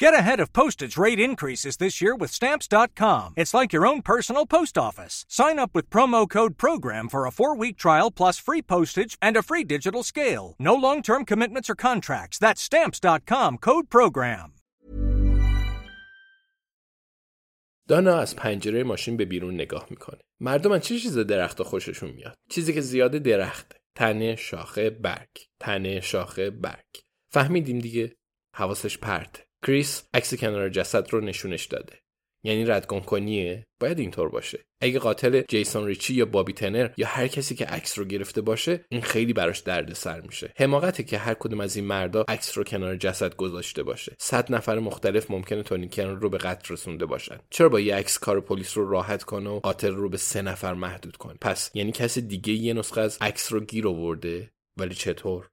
Get ahead of postage rate increases this year with Stamps.com. It's like your own personal post office. Sign up with promo code PROGRAM for a four week trial plus free postage and a free digital scale. No long term commitments or contracts. That's Stamps.com code PROGRAM. دانا از پنجره ماشین به بیرون نگاه میکنه. مردم از چه چیز درخت خوششون میاد؟ چیزی که زیاده درخته. تنه، شاخه، برگ. تنه، شاخه، برگ. فهمیدیم دیگه؟ حواسش پرته. کریس عکس کنار جسد رو نشونش داده. یعنی ردگم کنیه باید اینطور باشه. اگه قاتل جیسون ریچی یا بابی تنر یا هر کسی که عکس رو گرفته باشه این خیلی براش درد سر میشه. حماقته که هر کدوم از این مردا عکس رو کنار جسد گذاشته باشه. صد نفر مختلف ممکنه تونی کنر رو به قتل رسونده باشن. چرا با یه عکس کار پلیس رو راحت کنه و قاتل رو به سه نفر محدود کنه؟ پس یعنی کسی دیگه یه نسخه از عکس رو گیر آورده؟ ولی چطور؟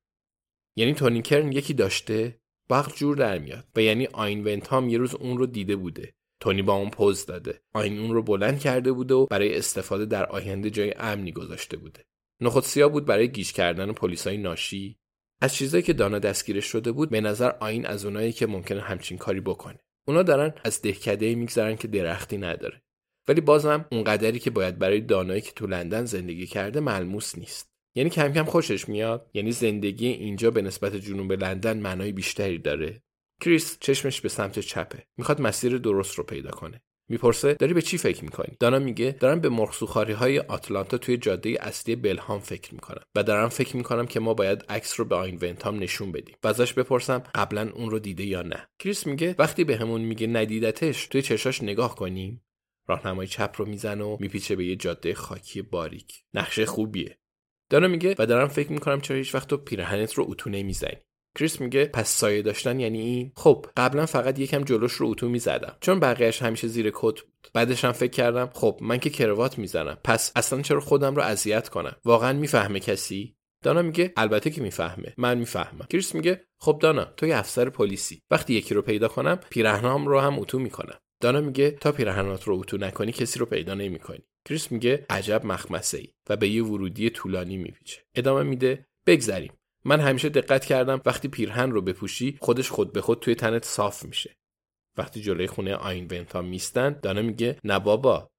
یعنی تونی کرن یکی داشته؟ وقت جور در میاد و یعنی آین ونتام یه روز اون رو دیده بوده. تونی با اون پوز داده. آین اون رو بلند کرده بوده و برای استفاده در آینده جای امنی گذاشته بوده. نخود سیاه بود برای گیش کردن پلیسای ناشی. از چیزایی که دانا دستگیرش شده بود به نظر آین از اونایی که ممکنه همچین کاری بکنه. اونا دارن از دهکده میگذرن که درختی نداره. ولی بازم اون قدری که باید برای دانایی که تو لندن زندگی کرده ملموس نیست. یعنی کم کم خوشش میاد؟ یعنی زندگی اینجا به نسبت جنوب لندن معنای بیشتری داره؟ کریس چشمش به سمت چپه. می‌خواد مسیر درست رو پیدا کنه. می‌پرسه داری به چی فکر می‌کنی؟ دانا میگه دارم به مرغسوخاری های آتلانتا توی جاده اصلی بلهام فکر می‌کنم و دارم فکر می‌کنم که ما باید عکس رو به آین ونتام نشون بدیم. و ازش بپرسم قبلا اون رو دیده یا نه؟ کریس میگه وقتی بهمون به میگه ندیدتش توی چشاش نگاه کنیم راهنمای چپ رو می‌زنه و میپیچه به یه جاده خاکی باریک. نقشه خوبیه. دانا میگه و دارم فکر می‌کنم چرا هیچ وقت تو پیرهنت رو اتو نمی‌زنی. کریس میگه پس سایه داشتن یعنی این؟ خب قبلا فقط یکم جلوش رو اتو می‌زدم. چون بقیهش همیشه زیر کت بود. بعدش هم فکر کردم خب من که کروات می‌زنم. پس اصلا چرا خودم رو اذیت کنم؟ واقعا می‌فهمه کسی؟ دانا میگه البته که می‌فهمه. من می‌فهمم. کریس میگه خب دانا تو یه افسر پلیسی. وقتی یکی رو پیدا کنم پیرهنام رو هم اتو می‌کنم. دانا میگه تا پیرهنات رو اتو نکنی کسی رو پیدا نمی‌کنی. کریس میگه عجب مخمصه ای و به یه ورودی طولانی میپیچه. ادامه میده بگذریم. من همیشه دقت کردم وقتی پیرهن رو بپوشی خودش خود به خود توی تنت صاف میشه. وقتی جلوی خونه آین ونتا میستن دانا میگه نه بابا